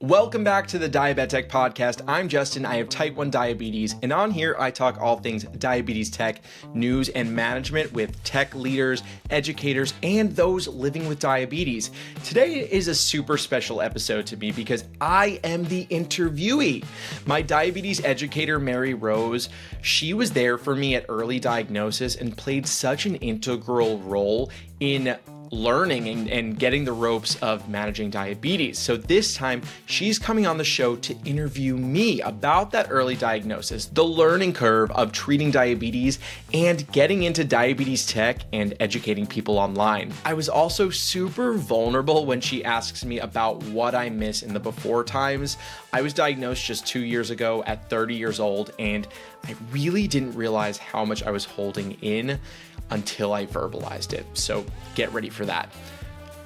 Welcome back to the Diabetech Podcast. I'm Justin. I have type 1 diabetes, and on here I talk all things diabetes tech, news, and management with tech leaders, educators, and those living with diabetes. Today is a super special episode to me because I am the interviewee. My diabetes educator, Mary Rose, she was there for me at early diagnosis and played such an integral role in learning and, and, getting the ropes of managing diabetes. So this time, she's coming on the show to interview me about that early diagnosis, the learning curve of treating diabetes, and getting into diabetes tech and educating people online. I was also super vulnerable when she asks me about what I miss in the before times. I was diagnosed just two years ago at 30 years old, and I really didn't realize how much I was holding in until I verbalized it. So get ready for that.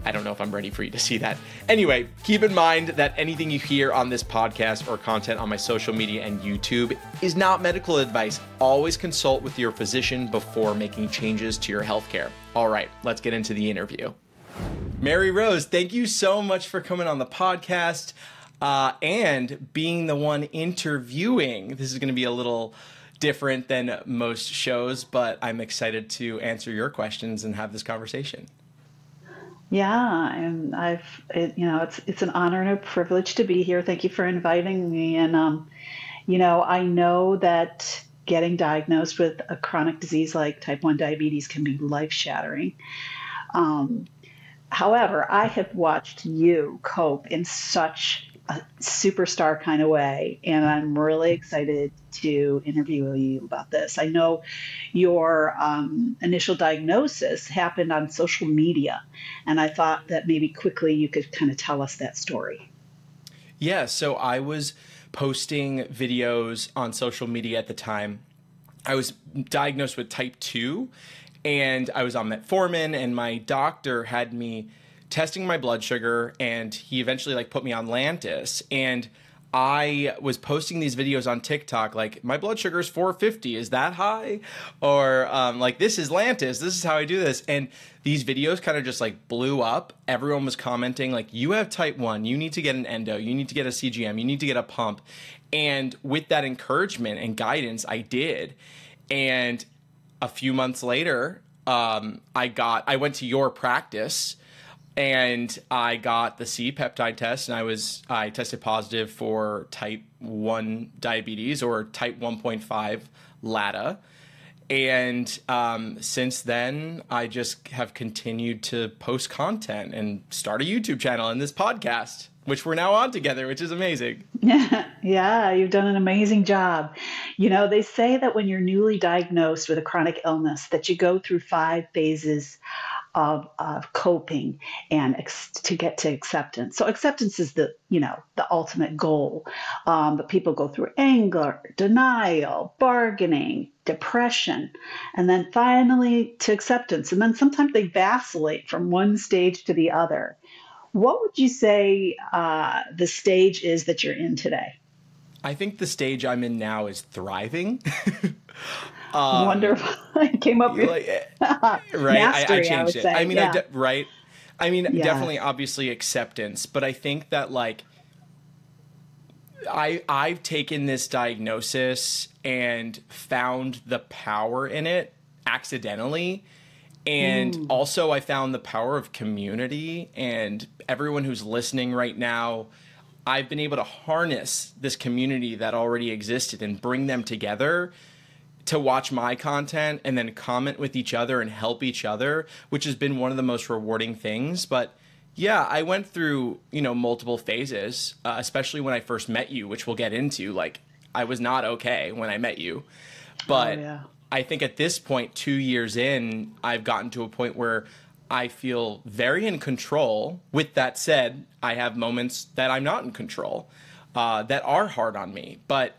I don't know if I'm ready for you to see that. Anyway, keep in mind that anything you hear on this podcast or content on my social media and YouTube is not medical advice. Always consult with your physician before making changes to your healthcare. All right, let's get into the interview. Mary Rose, thank you so much for coming on the podcast uh, and being the one interviewing. This is going to be a little different than most shows, but I'm excited to answer your questions and have this conversation. Yeah, and I've it, you know it's it's an honor and a privilege to be here. Thank you for inviting me. And um, you know, I know that getting diagnosed with a chronic disease like type one diabetes can be life shattering. Um, however, I have watched you cope in such a superstar kind of way. And I'm really excited to interview you about this. I know your um, initial diagnosis happened on social media, and I thought that maybe quickly you could kind of tell us that story. Yeah, so I was posting videos on social media at the time. I was diagnosed with type 2 and I was on metformin and my doctor had me testing my blood sugar and he eventually like put me on Lantus. And I was posting these videos on TikTok like my blood sugar is 450 is that high? Or um, like this is Lantus this is how I do this. And these videos kind of just like blew up. Everyone was commenting like you have type 1 you need to get an endo you need to get a CGM you need to get a pump. And with that encouragement and guidance I did. And a few months later um, I got I went to your practice and I got the C peptide test, and I was I tested positive for type one diabetes or type one point five LADA, and um, since then I just have continued to post content and start a YouTube channel and this podcast, which we're now on together, which is amazing. Yeah, yeah, you've done an amazing job. You know, they say that when you're newly diagnosed with a chronic illness, that you go through five phases of, of coping and ex- to get to acceptance. So acceptance is the you know the ultimate goal. Um, but people go through anger, denial, bargaining, depression, and then finally to acceptance. And then sometimes they vacillate from one stage to the other. What would you say uh, the stage is that you're in today? I think the stage I'm in now is thriving. Um, Wonderful. I came up with like, right. Mastery, I, I changed I it. Say. I mean, yeah. I de- right. I mean, yeah. definitely, obviously, acceptance. But I think that like I I've taken this diagnosis and found the power in it accidentally. And mm. also, I found the power of community and everyone who's listening right now. I've been able to harness this community that already existed and bring them together to watch my content and then comment with each other and help each other, which has been one of the most rewarding things. But yeah, I went through, you know, multiple phases, uh, especially when I first met you, which we'll get into. Like, I was not okay when I met you. But oh, yeah. I think at this point, two years in, I've gotten to a point where I feel very in control. With that said, I have moments that I'm not in control uh, that are hard on me. But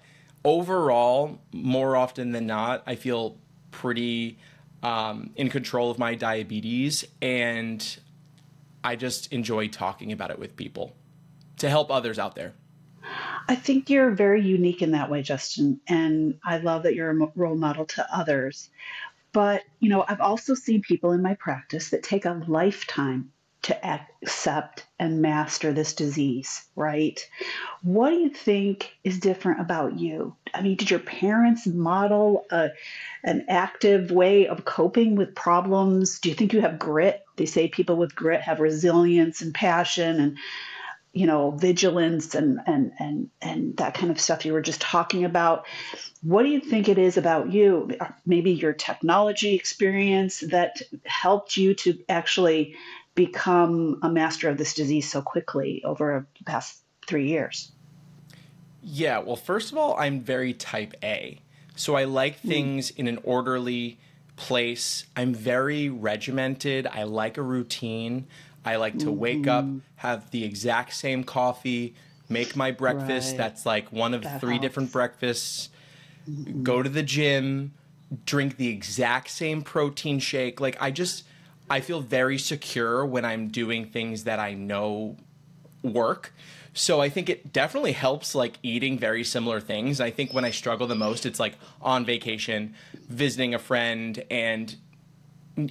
overall, more often than not, I feel pretty um, in control of my diabetes, and I just enjoy talking about it with people to help others out there. I think you're very unique in that way, Justin, and I love that you're a role model to others. But, you know, I've also seen people in my practice that take a lifetime to accept and master this disease, right? What do you think is different about you? I mean, did your parents model a, an active way of coping with problems? Do you think you have grit? They say people with grit have resilience and passion and you know vigilance and and and and that kind of stuff you were just talking about what do you think it is about you maybe your technology experience that helped you to actually become a master of this disease so quickly over the past three years yeah well first of all i'm very type a so i like hmm. things mm. in an orderly place i'm very regimented i like a routine I like to wake up, mm-hmm. have the exact same coffee, make my breakfast. Right. That's like one of that three helps. different breakfasts. Mm-hmm. Go to the gym, drink the exact same protein shake. Like I just I feel very secure when I'm doing things that I know work. So I think it definitely helps like eating very similar things. I think when I struggle the most it's like on vacation, visiting a friend and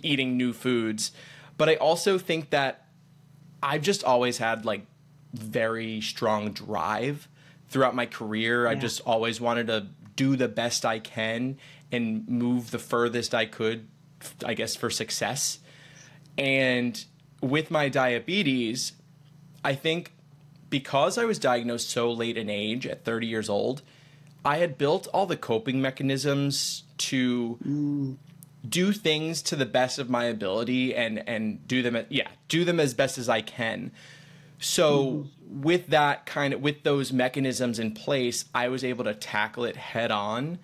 eating new foods. But I also think that I've just always had like very strong drive throughout my career. Yeah. I just always wanted to do the best I can and move the furthest I could, I guess, for success. And with my diabetes, I think because I was diagnosed so late in age at 30 years old, I had built all the coping mechanisms to mm do things to the best of my ability and and do them yeah do them as best as i can. So mm-hmm. with that kind of with those mechanisms in place i was able to tackle it head on.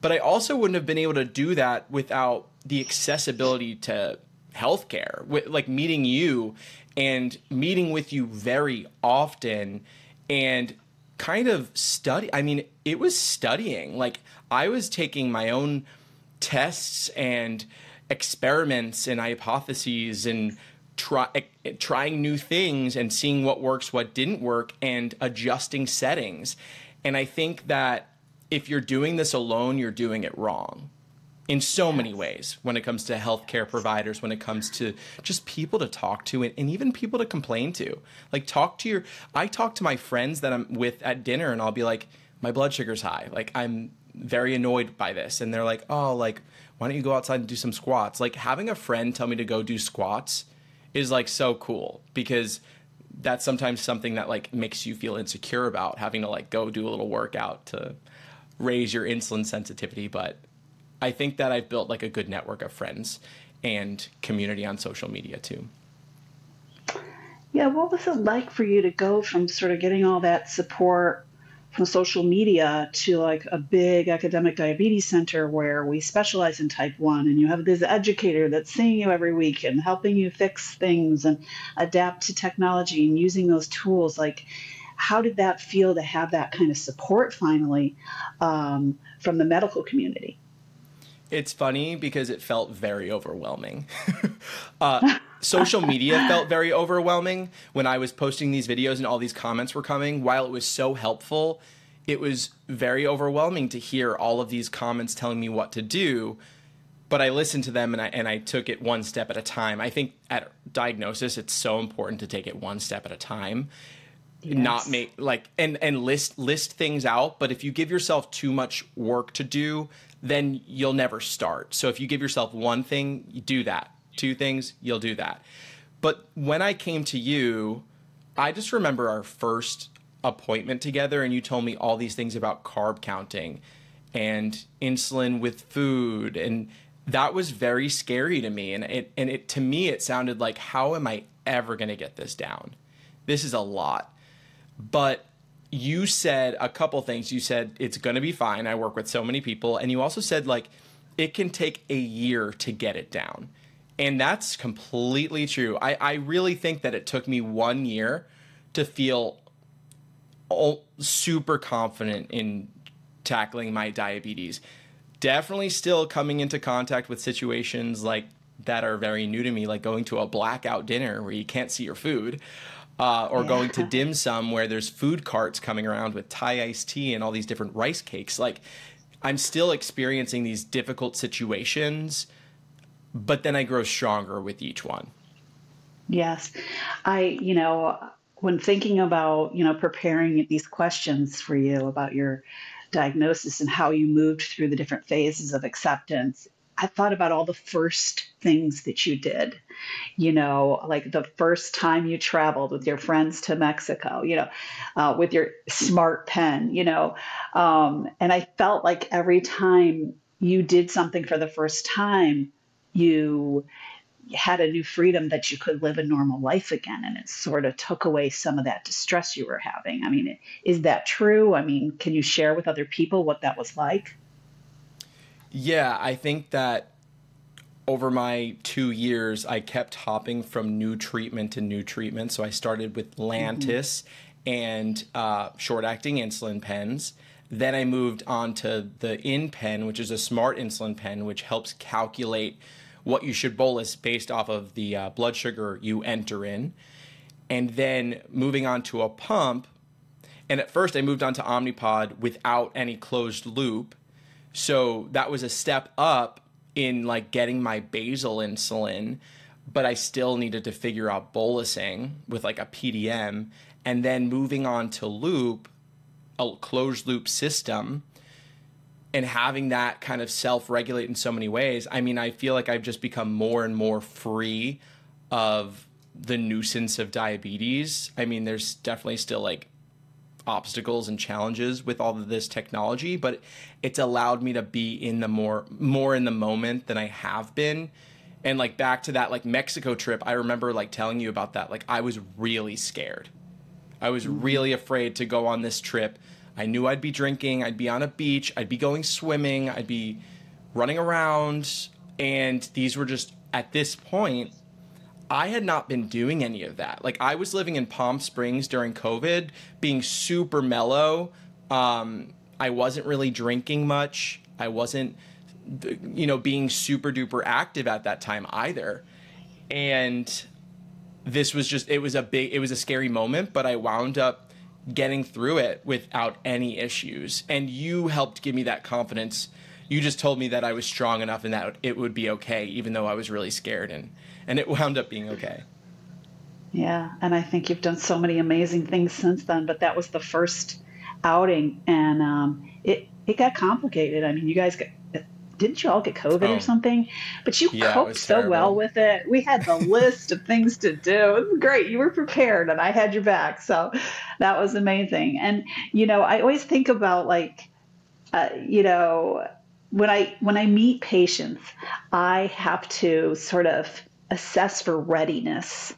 But i also wouldn't have been able to do that without the accessibility to healthcare with like meeting you and meeting with you very often and kind of study i mean it was studying like i was taking my own tests and experiments and hypotheses and try, trying new things and seeing what works, what didn't work, and adjusting settings. And I think that if you're doing this alone, you're doing it wrong in so yes. many ways when it comes to healthcare providers, when it comes to just people to talk to and, and, even people to complain to. Like, talk to your, I talk to my friends that I'm with at dinner and I'll be like, my blood sugar's high. Like, I'm very annoyed by this and they're like oh like why don't you go outside and do some squats like having a friend tell me to go do squats is like so cool because that's sometimes something that like makes you feel insecure about having to like go do a little workout to raise your insulin sensitivity but i think that i've built like a good network of friends and community on social media too. Yeah what was it like for you to go from sort of getting all that support from social media to like a big academic diabetes center where we specialize in type 1 and you have this educator that's seeing you every week and helping you fix things and adapt to technology and using those tools like how did that feel to have that kind of support finally um, from the medical community it's funny because it felt very overwhelming uh, social media felt very overwhelming when I was posting these videos and all these comments were coming. While it was so helpful, it was very overwhelming to hear all of these comments telling me what to do. But I listened to them and I and I took it one step at a time. I think at diagnosis, it's so important to take it one step at a time. Yes. Not make like and and list list things out. But if you give yourself too much work to do, then you'll never start. So if you give yourself one thing, you do that two things, you'll do that. But when I came to you, I just remember our first appointment together, and you told me all these things about carb counting and insulin with food, and that was very scary to me. And it and it to me it sounded like, how am I ever going to get this down? This is a lot. But you said a couple things. You said it's going to be fine. I work with so many people, and you also said like it can take a year to get it down. And that's completely true. I, I really think that it took me one year to feel all, super confident in tackling my diabetes. Definitely still coming into contact with situations like that are very new to me, like going to a blackout dinner where you can't see your food. Uh, or yeah. going to dim sum where there's food carts coming around with Thai iced tea and all these different rice cakes. Like, I'm still experiencing these difficult situations but then I grow stronger with each one. Yes. I, you know, when thinking about, you know, preparing these questions for you about your diagnosis and how you moved through the different phases of acceptance, I thought about all the first things that you did. You know, like the first time you traveled with your friends to Mexico, you know, uh, with your smart pen, you know. Um, and I felt like every time you did something for the first time, you had a new freedom that you could live a normal life again and it sort of took away some of that distress you were having i mean is that true i mean can you share with other people what that was like yeah i think that over my two years i kept hopping from new treatment to new treatment so i started with lantus mm-hmm. and uh, short acting insulin pens then i moved on to the InPen which is a smart insulin pen which helps calculate what you should bolus based off of the uh, blood sugar you enter in. And then moving on to a pump. And at first, I moved on to Omnipod without any closed loop. So that was a step up in like getting my basal insulin, but I still needed to figure out bolusing with like a PDM. And then moving on to loop, a closed loop system and having that kind of self regulate in so many ways, I mean, I feel like I've just become more and more free of the nuisance of diabetes. I mean, there's definitely still like obstacles and challenges with all of this technology, but it's allowed me to be in the more more in the moment than I have been. And like back to that like Mexico trip, I remember like telling you about that. Like I was really scared. I was mm-hmm. really afraid to go on this trip I knew I'd be drinking, I'd be on a beach, I'd be going swimming, I'd be running around. And these were just, at this point, I had not been doing any of that. Like, I was living in Palm Springs during COVID, being super mellow. Um, I wasn't really drinking much. I wasn't, you know, being super duper active at that time either. And this was just, it was a big, it was a scary moment, but I wound up getting through it without any issues. And you helped give me that confidence. You just told me that I was strong enough and that it would be okay, even though I was really scared, and and it wound up being okay. Yeah, and I think you've done so many amazing things since then. But that was the first outing, and um, it it got complicated. I mean, you guys got didn't you all get COVID oh. or something? But you yeah, coped so well with it. We had the list of things to do. It was great. You were prepared and I had your back. So that was amazing. And, you know, I always think about like, uh, you know, when I when I meet patients, I have to sort of assess for readiness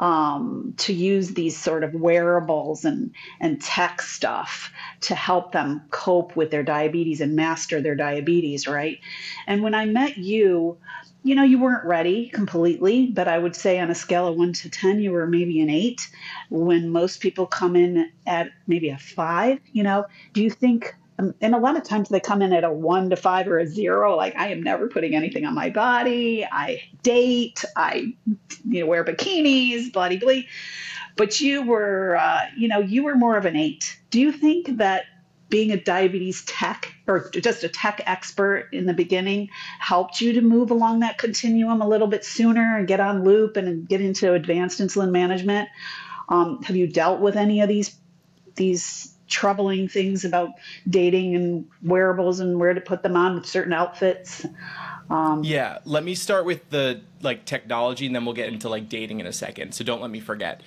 um, to use these sort of wearables and, and tech stuff to help them cope with their diabetes and master their diabetes, right? And when I met you, you know, you weren't ready completely, but I would say on a scale of one to 10, you were maybe an eight. When most people come in at maybe a five, you know, do you think um, and a lot of times they come in at a one to five or a zero like i am never putting anything on my body. I date. I you know wear bikinis bloody blee but you were uh, you know you were more of an eight. Do you think that being a diabetes tech or just a tech expert in the beginning helped you to move along that continuum a little bit sooner and get on loop and get into advanced insulin management? Um, have you dealt with any of these these troubling things about dating and wearables and where to put them on with certain outfits. Um, yeah, let me start with the like technology, and then we'll get into like dating in a second. So don't let me forget.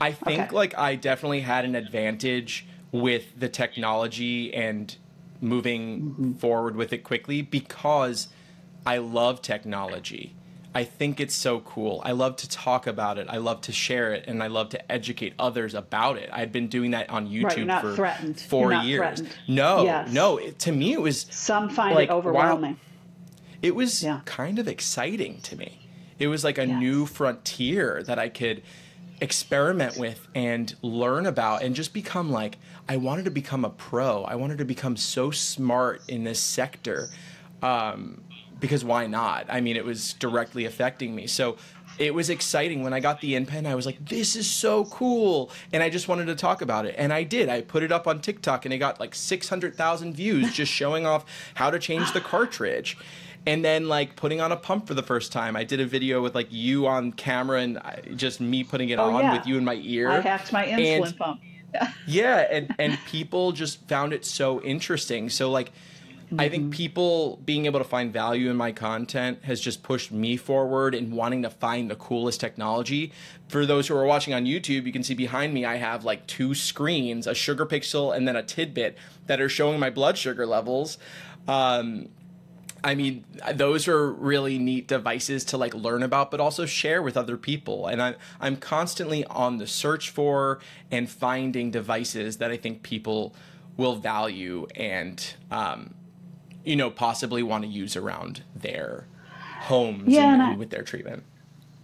I think okay. like I definitely had an advantage with the technology and moving mm-hmm. forward with it quickly because I love technology. I think it's so cool. I love to talk about it. I love to share it, and I love to educate others about it. I've been doing that on YouTube right, for threatened. 4 years. Threatened. No, yes. no. It, to me, it was some find like, it overwhelming. Wow, it was yeah. kind of exciting to me. It was like a yes. new frontier that I could experiment with and learn about, and just become like I wanted to become a pro. I wanted to become so smart in this sector. Um, because why not? I mean, it was directly affecting me. So it was exciting when I got the InPen. I was like, this is so cool. And I just wanted to talk about it. And I did. I put it up on TikTok and it got like 600,000 views just showing off how to change the cartridge. and then like putting on a pump for the first time. I did a video with like you on camera and I, just me putting it oh, on yeah. with you in my ear. I hacked my insulin and, pump. yeah, and and people just found it so interesting. So like Mm-hmm. I think mm-hmm. people being able to find value in my content has just pushed me forward in wanting to find the coolest technology. For those who are watching on YouTube, you can see behind me I have like two screens, a SugarPixel and then a Tidbyt that are showing my blood sugar levels. Um, I mean, those are really neat devices to like learn about, but also share with other people. And I, I'm constantly on the search for and finding devices that I think people will value and um, you know, possibly want to use around their homes yeah, and, and I, with their treatment.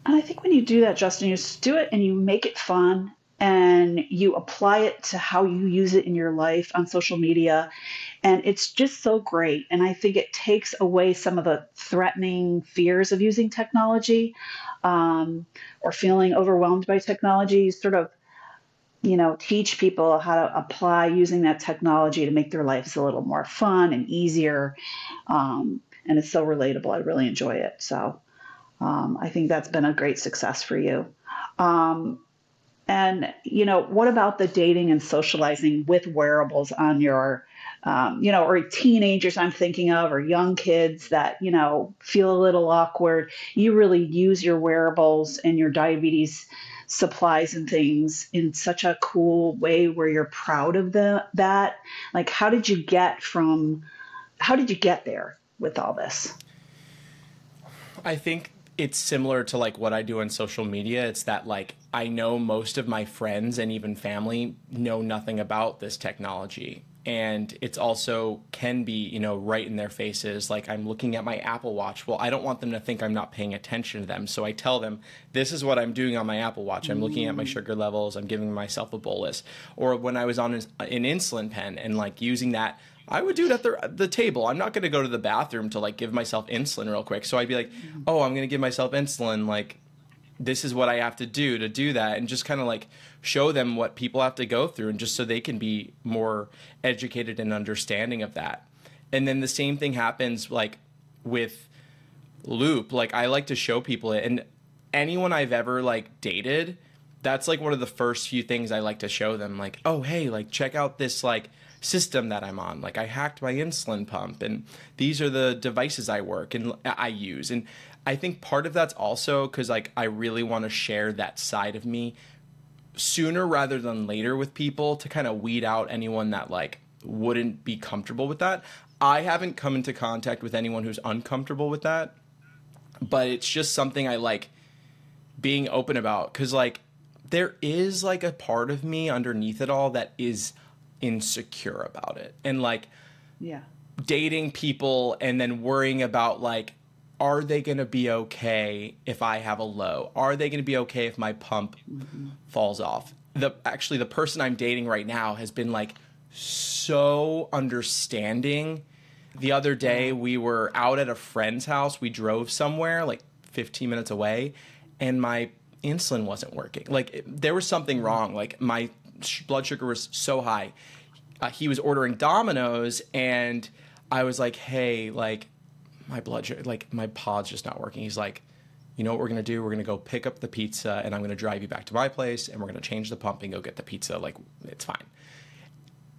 And I think when you do that, Justin, you just do it and you make it fun and you apply it to how you use it in your life on social media. And it's just so great. And I think it takes away some of the threatening fears of using technology um, or feeling overwhelmed by technology. You sort of you know, teach people how to apply using that technology to make their lives a little more fun and easier. Um, and it's so relatable. I really enjoy it. So um, I think that's been a great success for you. Um, and, you know, what about the dating and socializing with wearables on your, um, you know, or teenagers I'm thinking of, or young kids that, you know, feel a little awkward? You really use your wearables and your diabetes supplies and things in such a cool way where you're proud of the that? Like how did you get from how did you get there with all this? I think it's similar to like what i do on social media. It's that like i know most of my friends and even family know nothing about this technology and it's also can be you know right in their faces like i'm looking at my apple watch well i don't want them to think i'm not paying attention to them so i tell them this is what i'm doing on my apple watch i'm looking at my mm. sugar levels i'm giving myself a bolus or when i was on an, insulin pen and like using that I would do it at the, the table. I'm not going to go to the bathroom to like give myself insulin real quick. So I'd be like, mm. oh, I'm going to give myself insulin like this is what I have to do to do that, and just kind of like show them what people have to go through, and just so they can be more educated and understanding of that. And then the same thing happens like with Loop. Like I like to show people it, and anyone I've ever like dated, that's like one of the first few things I like to show them. Like, oh hey, like check out this like system that I'm on. Like I hacked my insulin pump and these are the devices I work and I use. And I think part of that's also because like I really want to share that side of me sooner rather than later with people to kind of weed out anyone that like wouldn't be comfortable with that. I haven't come into contact with anyone who's uncomfortable with that, but it's just something I like being open about because like there is like a part of me underneath it all that is insecure about it and like yeah dating people and then worrying about like are they going to be okay if I have a low? Are they going to be okay if my pump mm-hmm. falls off? The actually the person I'm dating right now has been like so understanding. The other day we were out at a friend's house. We drove somewhere like 15 minutes away and my insulin wasn't working. Like it, there was something mm-hmm. wrong. Like my sh- blood sugar was so high. Uh, he was ordering Domino's and I was like, "Hey, like my blood sugar, like my pod's just not working. He's like, you know what we're gonna do? We're gonna go pick up the pizza, and I'm gonna drive you back to my place, and we're gonna change the pump and go get the pizza. Like it's fine.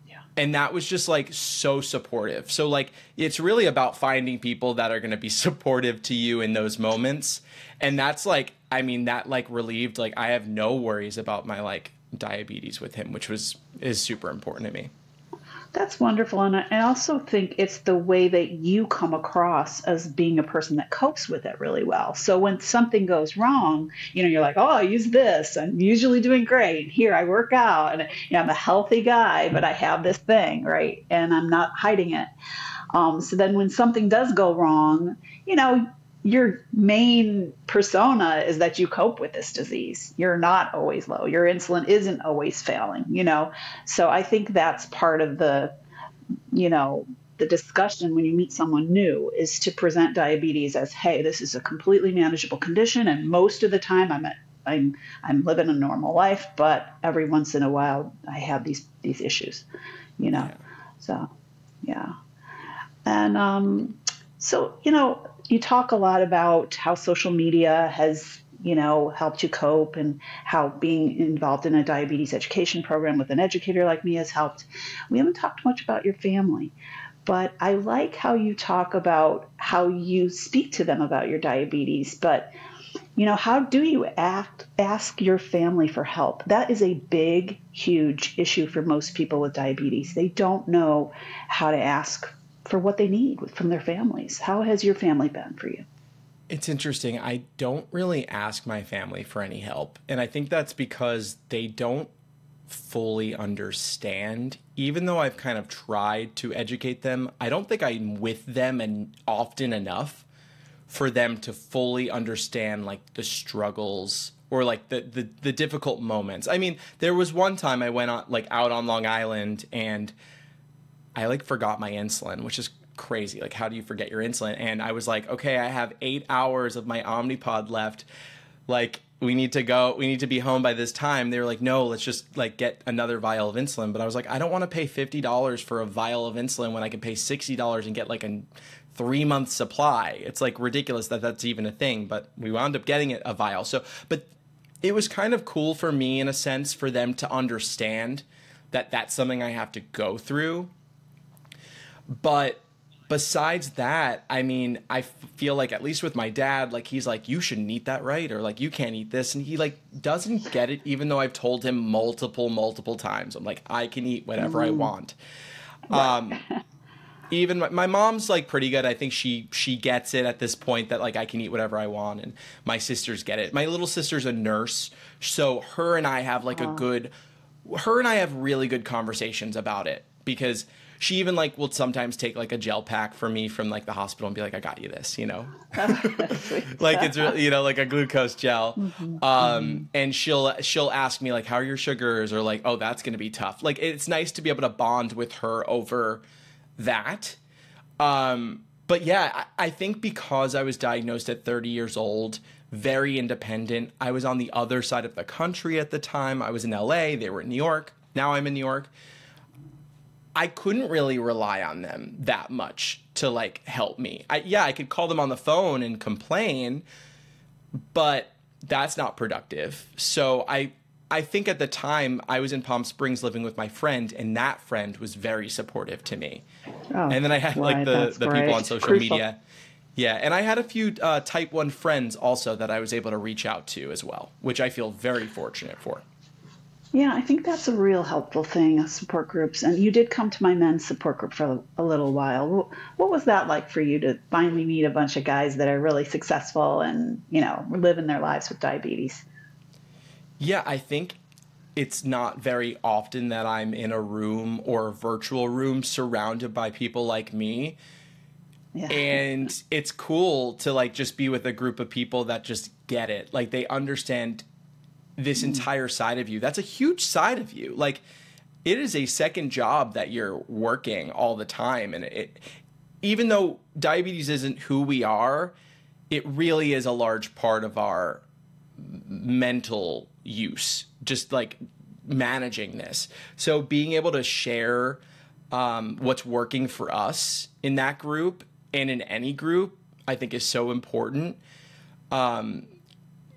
Yeah. And that was just like so supportive. So like it's really about finding people that are gonna be supportive to you in those moments, and that's like I mean that like relieved like I have no worries about my like diabetes with him, which was is super important to me. That's wonderful. And I also think it's the way that you come across as being a person that copes with it really well. So when something goes wrong, you know, you're like, oh, I use this. I'm usually doing great. Here I work out and you know, I'm a healthy guy, but I have this thing, right? And I'm not hiding it. Um, so then when something does go wrong, you know, your main persona is that you cope with this disease. You're not always low. Your insulin isn't always failing, you know. So I think that's part of the, you know, the discussion when you meet someone new is to present diabetes as, hey, this is a completely manageable condition, and most of the time I'm at, I'm I'm living a normal life, but every once in a while I have these these issues, you know. Yeah. So, yeah, and um, so you know you talk a lot about how social media has you know helped you cope and how being involved in a diabetes education program with an educator like me has helped. We haven't talked much about your family but i like how you talk about how you speak to them about your diabetes but you know how do you act ask your family for help? That is a big huge issue for most people with diabetes. They don't know how to ask for what they need from their families. How has your family been for you? It's interesting. I don't really ask my family for any help. And i think that's because they don't fully understand. Even though i've kind of tried to educate them i don't think i'm with them and often enough for them to fully understand like the struggles or like the, the the difficult moments. I mean, there was one time I went on like out on Long Island and I like forgot my insulin, which is crazy. Like how do you forget your insulin? And I was like, okay, I have 8 hours of my Omnipod left. Like we need to go we need to be home by this time they were like no let's just like get another vial of insulin but i was like i don't want to pay $50 for a vial of insulin when i can pay $60 and get like a three month supply. It's like ridiculous that that's even a thing, but we wound up getting it a vial. So, but it was kind of cool for me in a sense for them to understand that that's something I have to go through. But besides that, I mean, I feel like at least with my dad, like he's like, you shouldn't eat that, right? Or like, you can't eat this. And he like doesn't get it, even though I've told him multiple, multiple times. I'm like, I can eat whatever mm. I want. Um, even my, my, mom's like pretty good. I think she she gets it at this point that like I can eat whatever I want, and my sisters get it. My little sister's a nurse, so her and I have like a good. Her and I have really good conversations about it because she even like will sometimes take like a gel pack for me from like the hospital and be like, "I got you this," you know, like it's really, you know like a glucose gel. Mm-hmm. Um, and she'll she'll ask me like, "How are your sugars?" or like, "Oh, that's gonna be tough." Like it's nice to be able to bond with her over that. Um, but yeah, I, I think because I was diagnosed at 30 years old, very independent. I was on the other side of the country at the time. I was in LA, they were in New York. Now I'm in New York. I couldn't really rely on them that much to like help me. I, yeah, I could call them on the phone and complain, but that's not productive. So I I think at the time I was in Palm Springs living with my friend, and that friend was very supportive to me. Oh, and then I had like the, the people on social Crucial. media. Yeah, and I had a few uh, type 1 friends also that I was able to reach out to as well, which I feel very fortunate for. Yeah, I think that's a real helpful thing, uh, support groups. And you did come to my men's support group for a little while. What was that like for you to finally meet a bunch of guys that are really successful and, you know, living their lives with diabetes? Yeah, I think it's not very often that I'm in a room or a virtual room surrounded by people like me. Yeah. And it's cool to like just be with a group of people that just get it. Like they understand this mm. entire side of you. That's a huge side of you. Like it is a second job that you're working all the time and it even though diabetes isn't who we are, it really is a large part of our mental use, just like managing this. So being able to share um, what's working for us in that group and in any group, I think is so important. Um,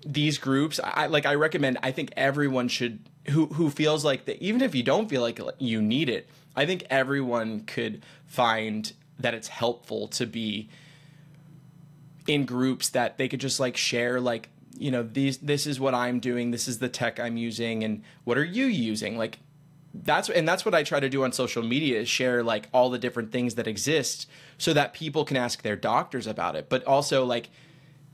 these groups, I like. I recommend. I think everyone should who who feels like that. Even if you don't feel like you need it, I think everyone could find that it's helpful to be in groups that they could just like share like you know these this is what i'm doing this is the tech i'm using and what are you using like that's and that's what i try to do on social media is share like all the different things that exist so that people can ask their doctors about it but also like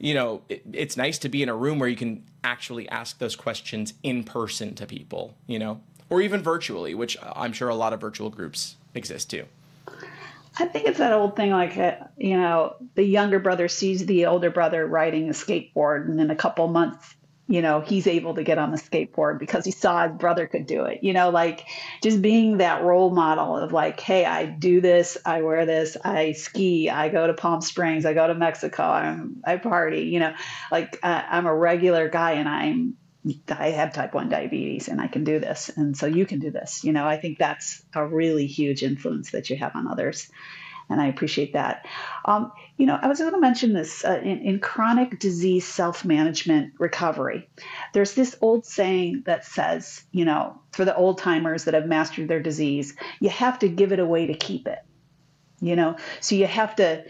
you know it, it's nice to be in a room where you can actually ask those questions in person to people you know or even virtually which i'm sure a lot of virtual groups exist too. I think it's that old thing like, uh, you know, the younger brother sees the older brother riding a skateboard, and in a couple months, you know, he's able to get on the skateboard because he saw his brother could do it. You know, like just being that role model of like, hey, I do this, I wear this, I ski, I go to Palm Springs, I go to Mexico, I'm, I party, you know, like uh, I'm a regular guy and I'm I have type 1 diabetes and I can do this. And so you can do this. You know, I think that's a really huge influence that you have on others. And I appreciate that. Um, you know, I was going to mention this uh, in, in chronic disease self management recovery. There's this old saying that says, you know, for the old timers that have mastered their disease, you have to give it away to keep it. You know, so you have to,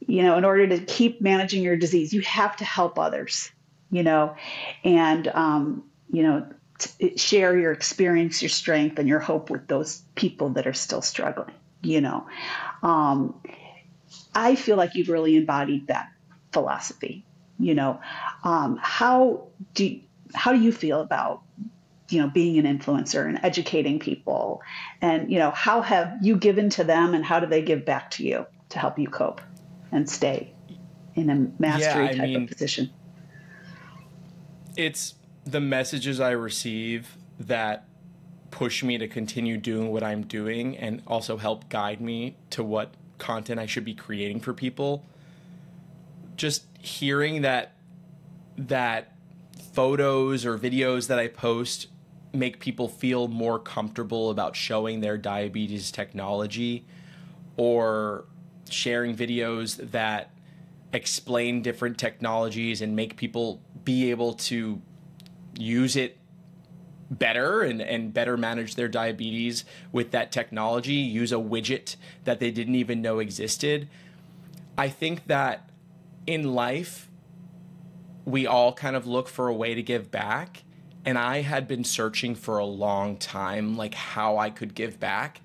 you know, in order to keep managing your disease, you have to help others, you know, and, um, you know, t- share your experience, your strength, and your hope with those people that are still struggling, you know. Um, I feel like you've really embodied that philosophy. You know, um, how do how do you feel about you know being an influencer and educating people, and you know how have you given to them, and how do they give back to you to help you cope and stay in a mastery yeah, type mean, of position? It's the messages I receive that push me to continue doing what I'm doing and also help guide me to what content I should be creating for people. Just hearing that that photos or videos that I post make people feel more comfortable about showing their diabetes technology or sharing videos that explain different technologies and make people be able to use it better and, and better manage their diabetes with that technology, use a widget that they didn't even know existed. I think that in life, we all kind of look for a way to give back. And I had been searching for a long time, like how I could give back.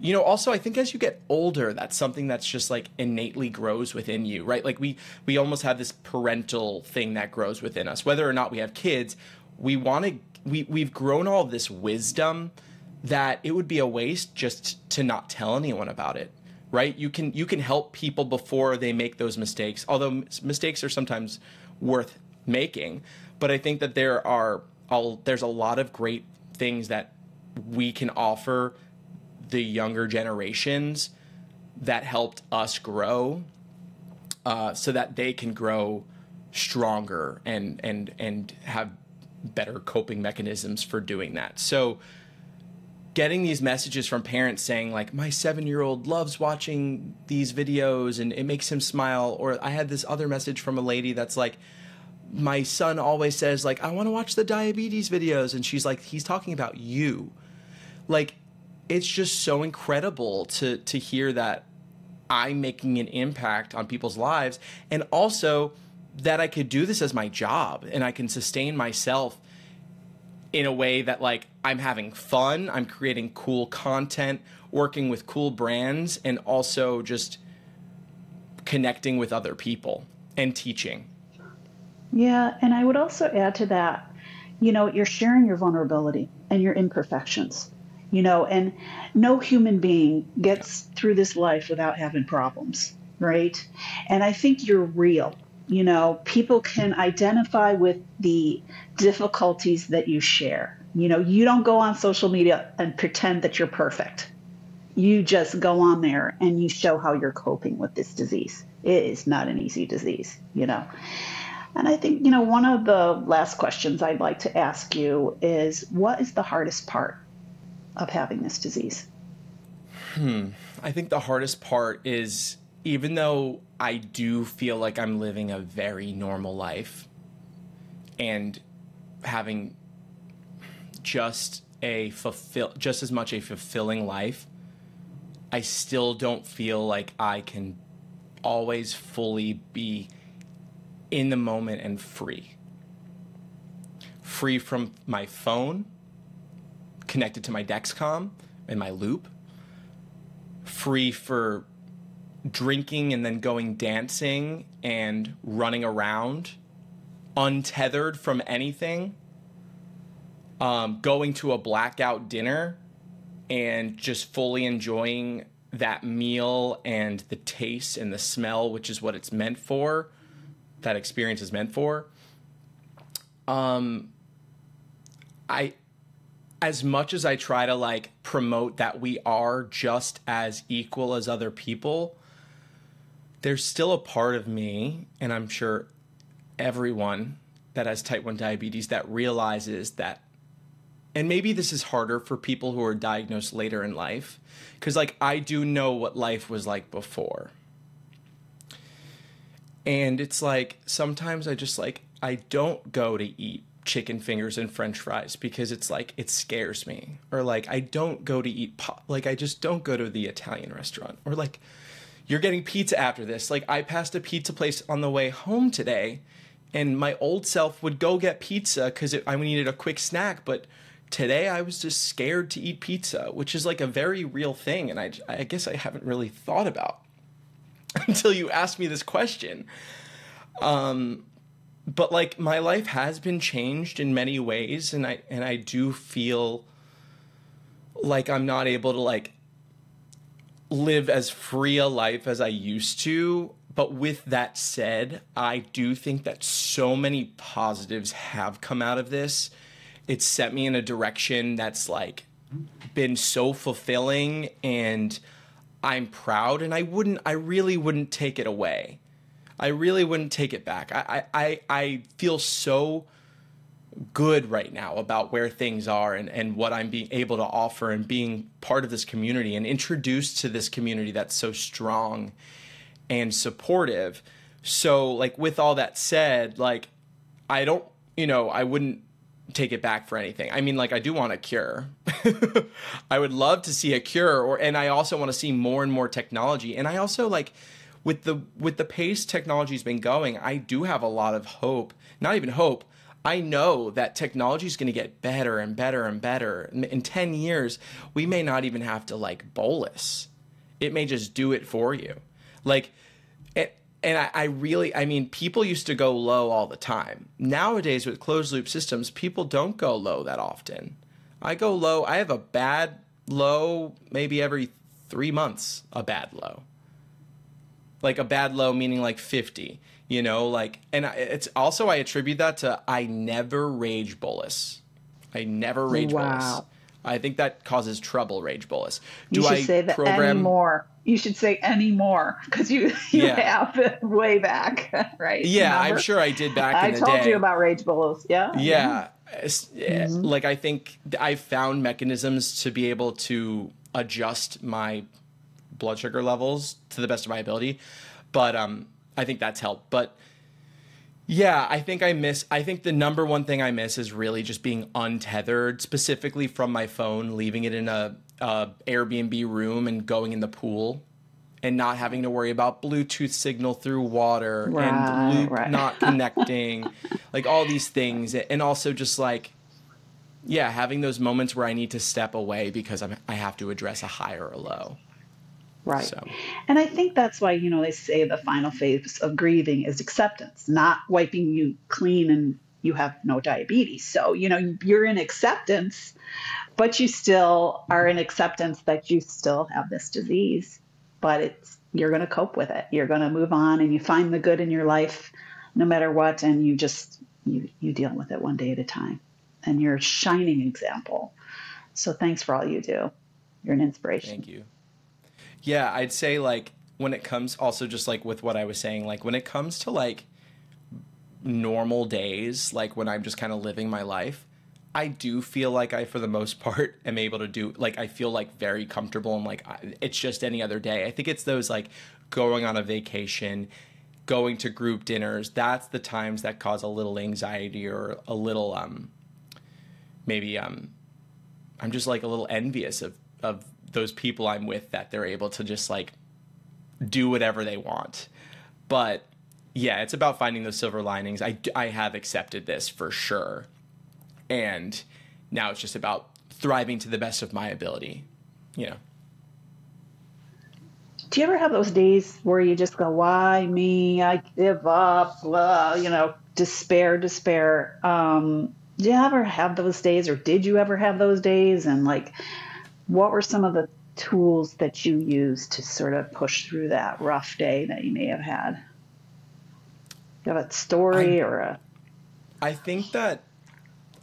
You know, also I think as you get older, that's something that's just like innately grows within you, right? Like we we almost have this parental thing that grows within us. Whether or not we have kids, we want to we we've grown all this wisdom that it would be a waste just to not tell anyone about it right? You can you can help people before they make those mistakes although mistakes are sometimes worth making. But i think that there are all there's a lot of great things that we can offer the younger generations that helped us grow uh, so that they can grow stronger and and and have better coping mechanisms for doing that. So getting these messages from parents saying like my 7-year-old loves watching these videos and it makes him smile or I had this other message from a lady that's like my son always says like I want to watch the diabetes videos and she's like he's talking about you. Like it's just so incredible to to hear that I'm making an impact on people's lives and also that I could do this as my job and I can sustain myself in a way that like I'm having fun, I'm creating cool content, working with cool brands and also just connecting with other people and teaching. Yeah, and I would also add to that, you know, you're sharing your vulnerability and your imperfections. You know, and no human being gets through this life without having problems, right? And I think you're real you know, people can identify with the difficulties that you share. You know, you don't go on social media and pretend that you're perfect. You just go on there and you show how you're coping with this disease. It is not an easy disease, you know. And I think, you know, one of the last questions I'd like to ask you is what is the hardest part of having this disease? Hmm. I think the hardest part is even though I do feel like I'm living a very normal life and having just a fulfill just as much a fulfilling life, I still don't feel like I can always fully be in the moment and free. Free from my phone, connected to my Dexcom and my loop, free for drinking and then going dancing and running around untethered from anything um, going to a blackout dinner and just fully enjoying that meal and the taste and the smell which is what it's meant for that experience is meant for. Um i as much as i try to like promote that we are just as equal as other people there's still a part of me, and I'm sure everyone that has type 1 diabetes that realizes that and maybe this is harder for people who are diagnosed later in life because like i do know what life was like before. And it's like sometimes i just like i don't go to eat chicken fingers and french fries because it's like it scares me. Or like i don't go to eat pop like i just don't go to the italian restaurant. Or like you're getting pizza after this. Like i passed a pizza place on the way home today and my old self would go get pizza because i needed a quick snack but today i was just scared to eat pizza which is like a very real thing and i, I guess i haven't really thought about until you asked me this question. Um but like my life has been changed in many ways and i and i do feel like i'm not able to like live as free a life as i used to but with that said i do think that so many positives have come out of this it's set me in a direction that's like been so fulfilling and i'm proud and i wouldn't i really wouldn't take it away I really wouldn't take it back. I, I, I feel so good right now about where things are and, and what I'm being able to offer and being part of this community and introduced to this community that's so strong and supportive. So, like, with all that said, like, I don't, you know, I wouldn't take it back for anything. I mean, like, I do want a cure. I would love to see a cure, or, and I also want to see more and more technology. And I also, like, with the with the pace technology's been going, I do have a lot of hope. Not even hope. I know that technology is going to get better and better and better. In 10 years, we may not even have to like bolus. It may just do it for you. Like, it, and I, I really, I mean, people used to go low all the time. Nowadays, with closed loop systems, people don't go low that often. I go low, I have a bad low maybe every three months, a bad low like a bad low meaning like 50 you know like and it's also i attribute that to i never rage bolus i never rage wow. bolus i think that causes trouble rage bolus do you should I say that program anymore you should say any more because you you yeah. have it way back right yeah Remember? i'm sure i did back i in the told day. you about rage bolus yeah yeah mm-hmm. like i think i found mechanisms to be able to adjust my blood sugar levels to the best of my ability. But um, I think that's helped. But yeah, I think I miss. I think the number one thing I miss is really just being untethered, specifically from my phone, leaving it in a, a Airbnb room and going in the pool, and not having to worry about Bluetooth signal through water right, and loop right. not connecting, like all these things, and also just like yeah, having those moments where I need to step away because I'm, I have to address a high or a low. Right. So. And I think that's why, you know, they say the final phase of grieving is acceptance, not wiping you clean and you have no diabetes. So, you know, you're in acceptance, but you still are in acceptance that you still have this disease, but it's you're going to cope with it. You're going to move on and you find the good in your life no matter what and you just you you deal with it one day at a time. And you're a shining example. So thanks for all you do. You're an inspiration. Thank you. Yeah, I'd say like when it comes also just like with what I was saying, like when it comes to like normal days, like when I'm just kind of living my life, I do feel like I, for the most part, am able to do like I feel like very comfortable and like it's just any other day. I think it's those like going on a vacation, going to group dinners. That's the times that cause a little anxiety or a little um maybe um I'm just like a little envious of of those people I'm with that they're able to just like do whatever they want. But yeah, it's about finding those silver linings. I, I have accepted this for sure. And now it's just about thriving to the best of my ability, you know. Do you ever have those days where you just go, why me? I give up, you know, despair, despair. Um, do you ever have those days or did you ever have those days? And like, what were some of the tools that you used to sort of push through that rough day that you may have had? You have a story I, or a. I think that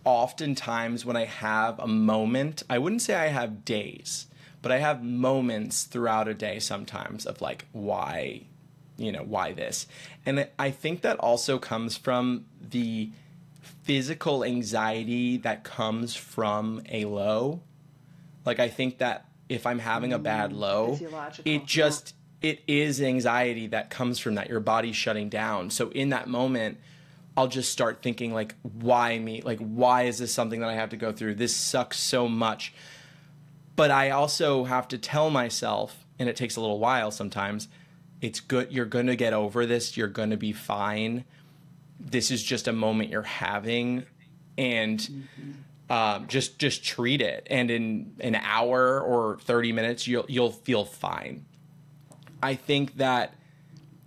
oftentimes when I have a moment, I wouldn't say I have days, but I have moments throughout a day sometimes of like, why, you know, why this? And I think that also comes from the physical anxiety that comes from a low. Like I think that if I'm having a bad Mm, low, it just it is anxiety that comes from that your body's shutting down. So in that moment, I'll just start thinking like why me? Like why is this something that I have to go through? This sucks so much. But I also have to tell myself and it takes a little while sometimes, it's good you're going to get over this, you're going to be fine this is just a moment you're having and um, just just treat it. And in an hour or 30 minutes you'll you'll feel fine. I think that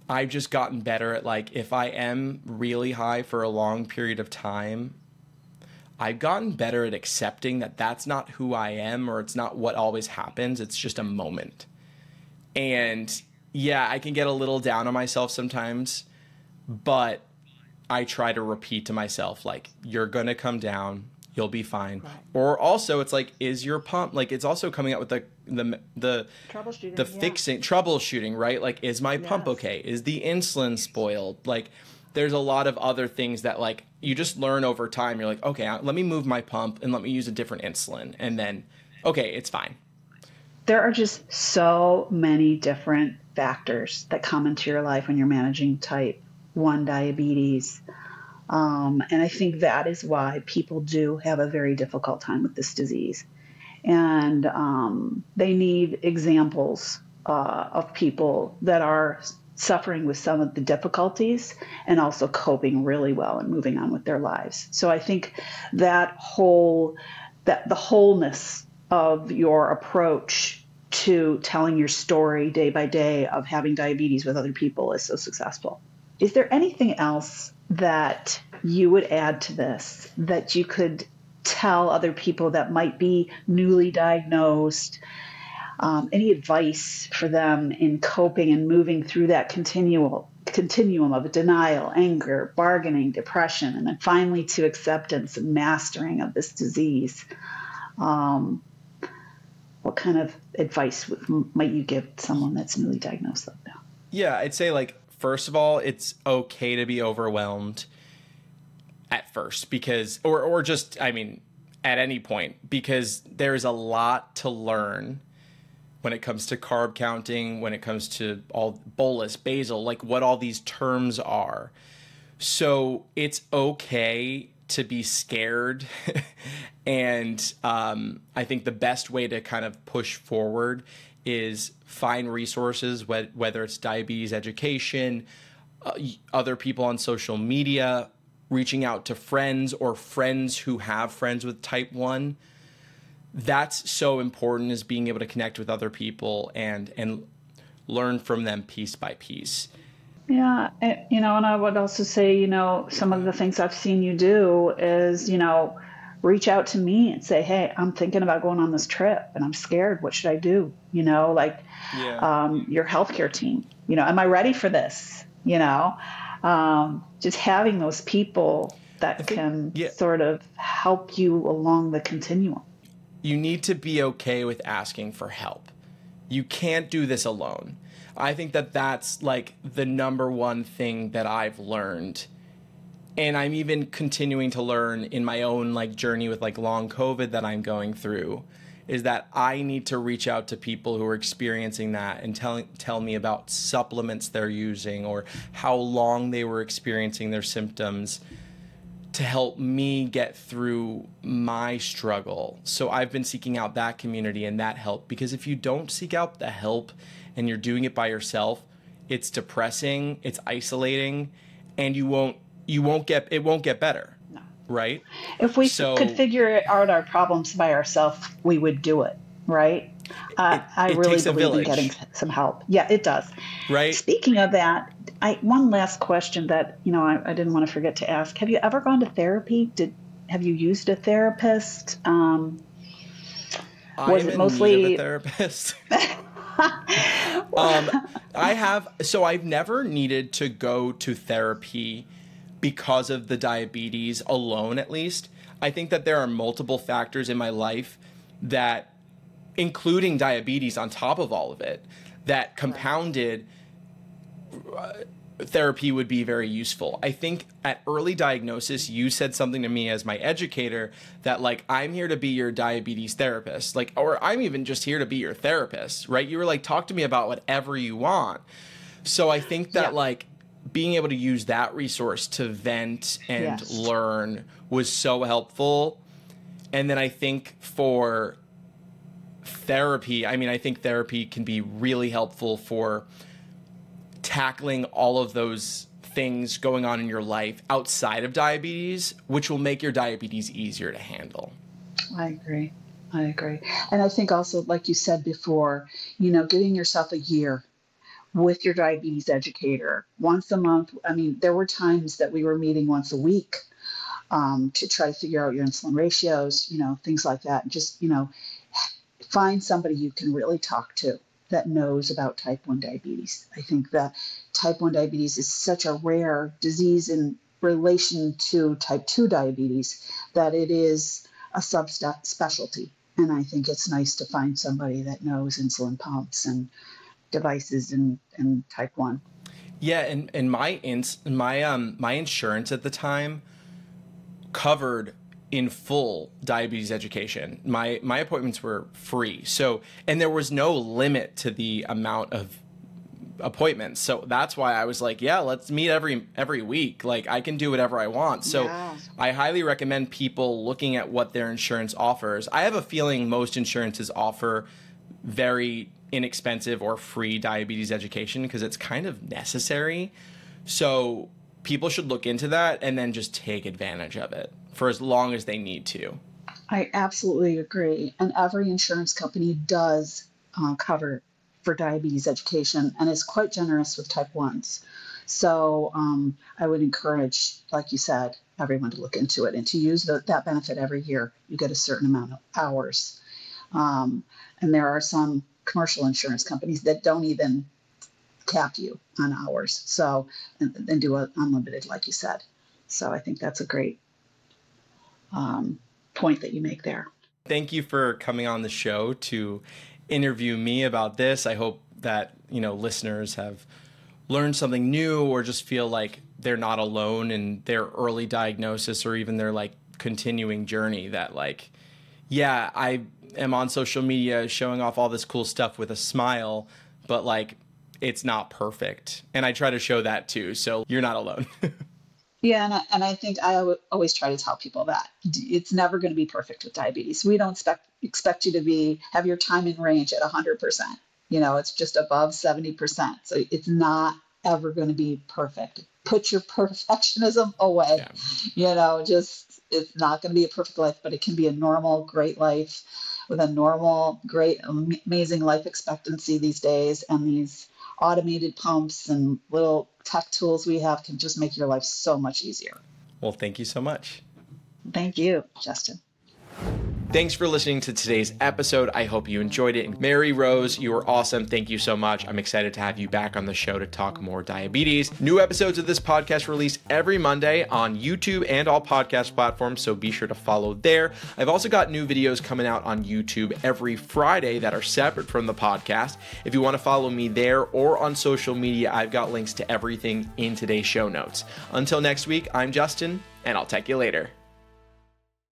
i've just gotten better at like if i am really high for a long period of time i've gotten better at accepting that that's not who i am or it's not what always happens. It's just a moment. And yeah i can get a little down on myself sometimes but I try to repeat to myself like you're gonna come down, you'll be fine. Right. Or also it's like is your pump like it's also coming out with the the the troubleshooting. the yeah. fixing troubleshooting, right? Like is my pump okay? Is the insulin spoiled? Like there's a lot of other things that like you just learn over time. You're like, okay, uh, let me move my pump and let me use a different insulin and then okay, it's fine. There are just so many different factors that come into your life when you're managing type 1 diabetes. Um, and I think that is why people do have a very difficult time with this disease. And um, they need examples uh, of people that are suffering with some of the difficulties and also coping really well and moving on with their lives. So I think that whole that the wholeness of your approach to telling your story day by day of having diabetes with other people is so successful. Is there anything else that you would add to this that you could tell other people that might be newly diagnosed? Um, any advice for them in coping and moving through that continual continuum of denial, anger, bargaining, depression, and then finally to acceptance and mastering of this disease? Um, what kind of advice might you give someone that's newly diagnosed like? Yeah, I'd say like first of all, it's okay to be overwhelmed at first because or or just I mean at any point because there's a lot to learn when it comes to carb counting, when it comes to all bolus, basal, like what all these terms are. So it's okay to be scared. and um, I think the best way to kind of push forward is find resources, whether it's diabetes education, uh, other people on social media, reaching out to friends or friends who have friends with type 1 that's so important is being able to connect with other people and and learn from them piece by piece. Yeah, you know, and I would also say, you know, some of the things I've seen you do is, you know, reach out to me and say, hey, I'm thinking about going on this trip and I'm scared. What should I do? You know, like yeah um, your healthcare team. You know, am I ready for this? You know, um, just having those people that think- can yeah. sort of help you along the continuum. you need to be okay with asking for help. You can't do this alone. I think that that's like the number one thing that I've learned. And I'm even continuing to learn in my own like journey with like long COVID that I'm going through is that I need to reach out to people who are experiencing that and tell tell me about supplements they're using or how long they were experiencing their symptoms to help me get through my struggle. So I've been seeking out that community and that help because if you don't seek out the help and you're doing it by yourself, it's depressing, it's isolating, and you won't you won't get it won't get better. No. Right? If we So- could figure out our problems by ourselves, we would do it, right? Uh, It- I it really believe in getting some help. Yeah, it does. Right? Speaking of that, I one last question that you know I, I didn't want to forget to ask. Have you ever gone to therapy? Did have you used a therapist? Um, I'm Was it mostly- a therapist. um, I have so I've never needed to go to therapy because of the diabetes alone. At least I think that there are multiple factors in my life that, including diabetes, on top of all of it, that compounded uh, therapy would be very useful. I think at early diagnosis, you said something to me as my educator that, like, I'm here to be your diabetes therapist, like, or I'm even just here to be your therapist, right? You were like, talk to me about whatever you want. So I think that, yeah. like, being able to use that resource to vent and yes. learn was so helpful. And then I think for therapy, I mean, I think therapy can be really helpful for tackling all of those things going on in your life outside of diabetes, which will make your diabetes easier to handle. I agree. I agree. And I think also, like you said before, you know, giving yourself a year with your diabetes educator once a month. I mean, there were times that we were meeting once a week um, to try to figure out your insulin ratios, you know, things like that. Just, you know, find somebody you can really talk to that knows about type 1 diabetes. I think that type 1 diabetes is such a rare disease in relation to type 2 diabetes that it is a subspecialty. And I think it's nice to find somebody that knows insulin pumps and devices and, and type 1. Yeah, and, and my ins my um my insurance at the time covered in full diabetes education. My my appointments were free. So and there was no limit to the amount of appointments. So that's why I was like, yeah, let's meet every every week. Like I can do whatever I want. So yeah. I highly recommend people looking at what their insurance offers. I have a feeling most insurances offer very inexpensive or free diabetes education because it's kind of necessary. So people should look into that and then just take advantage of it for as long as they need to. I absolutely agree. And every insurance company does uh, cover for diabetes education and is quite generous with type 1s. So um, I would encourage, like you said, everyone to look into it and to use the, that benefit every year. You get a certain amount of hours. Um, and there are some commercial insurance companies that don't even cap you on hours. So, and, and do a unlimited, like you said. So I think that's a great um, point that you make there. Thank you for coming on the show to interview me about this. I hope that, you know, listeners have learned something new or just feel like they're not alone in their early diagnosis or even their like continuing journey that like yeah, I am on social media showing off all this cool stuff with a smile, but like it's not perfect. And I try to show that too. So you're not alone. Yeah, and I, and I think I always try to tell people that it's never going to be perfect with diabetes. We don't expect expect you to be have your time in range at 100%. You know, it's just above 70%. So it's not ever going to be perfect. Put your perfectionism away. Yeah. You know, just it's not going to be a perfect life, but it can be a normal, great life with a normal, great, amazing life expectancy these days. And these automated pumps and little tech tools we have can just make your life so much easier. Well, thank you so much. Thank you, Justin. Thanks for listening to today's episode. I hope you enjoyed it. Mary Rose, you were awesome. Thank you so much. I'm excited to have you back on the show to talk more diabetes. New episodes of this podcast release every Monday on YouTube and all podcast platforms, so be sure to follow there. I've also got new videos coming out on YouTube every Friday that are separate from the podcast. If you want to follow me there or on social media, I've got links to everything in today's show notes. Until next week, I'm Justin, and I'll tech you later.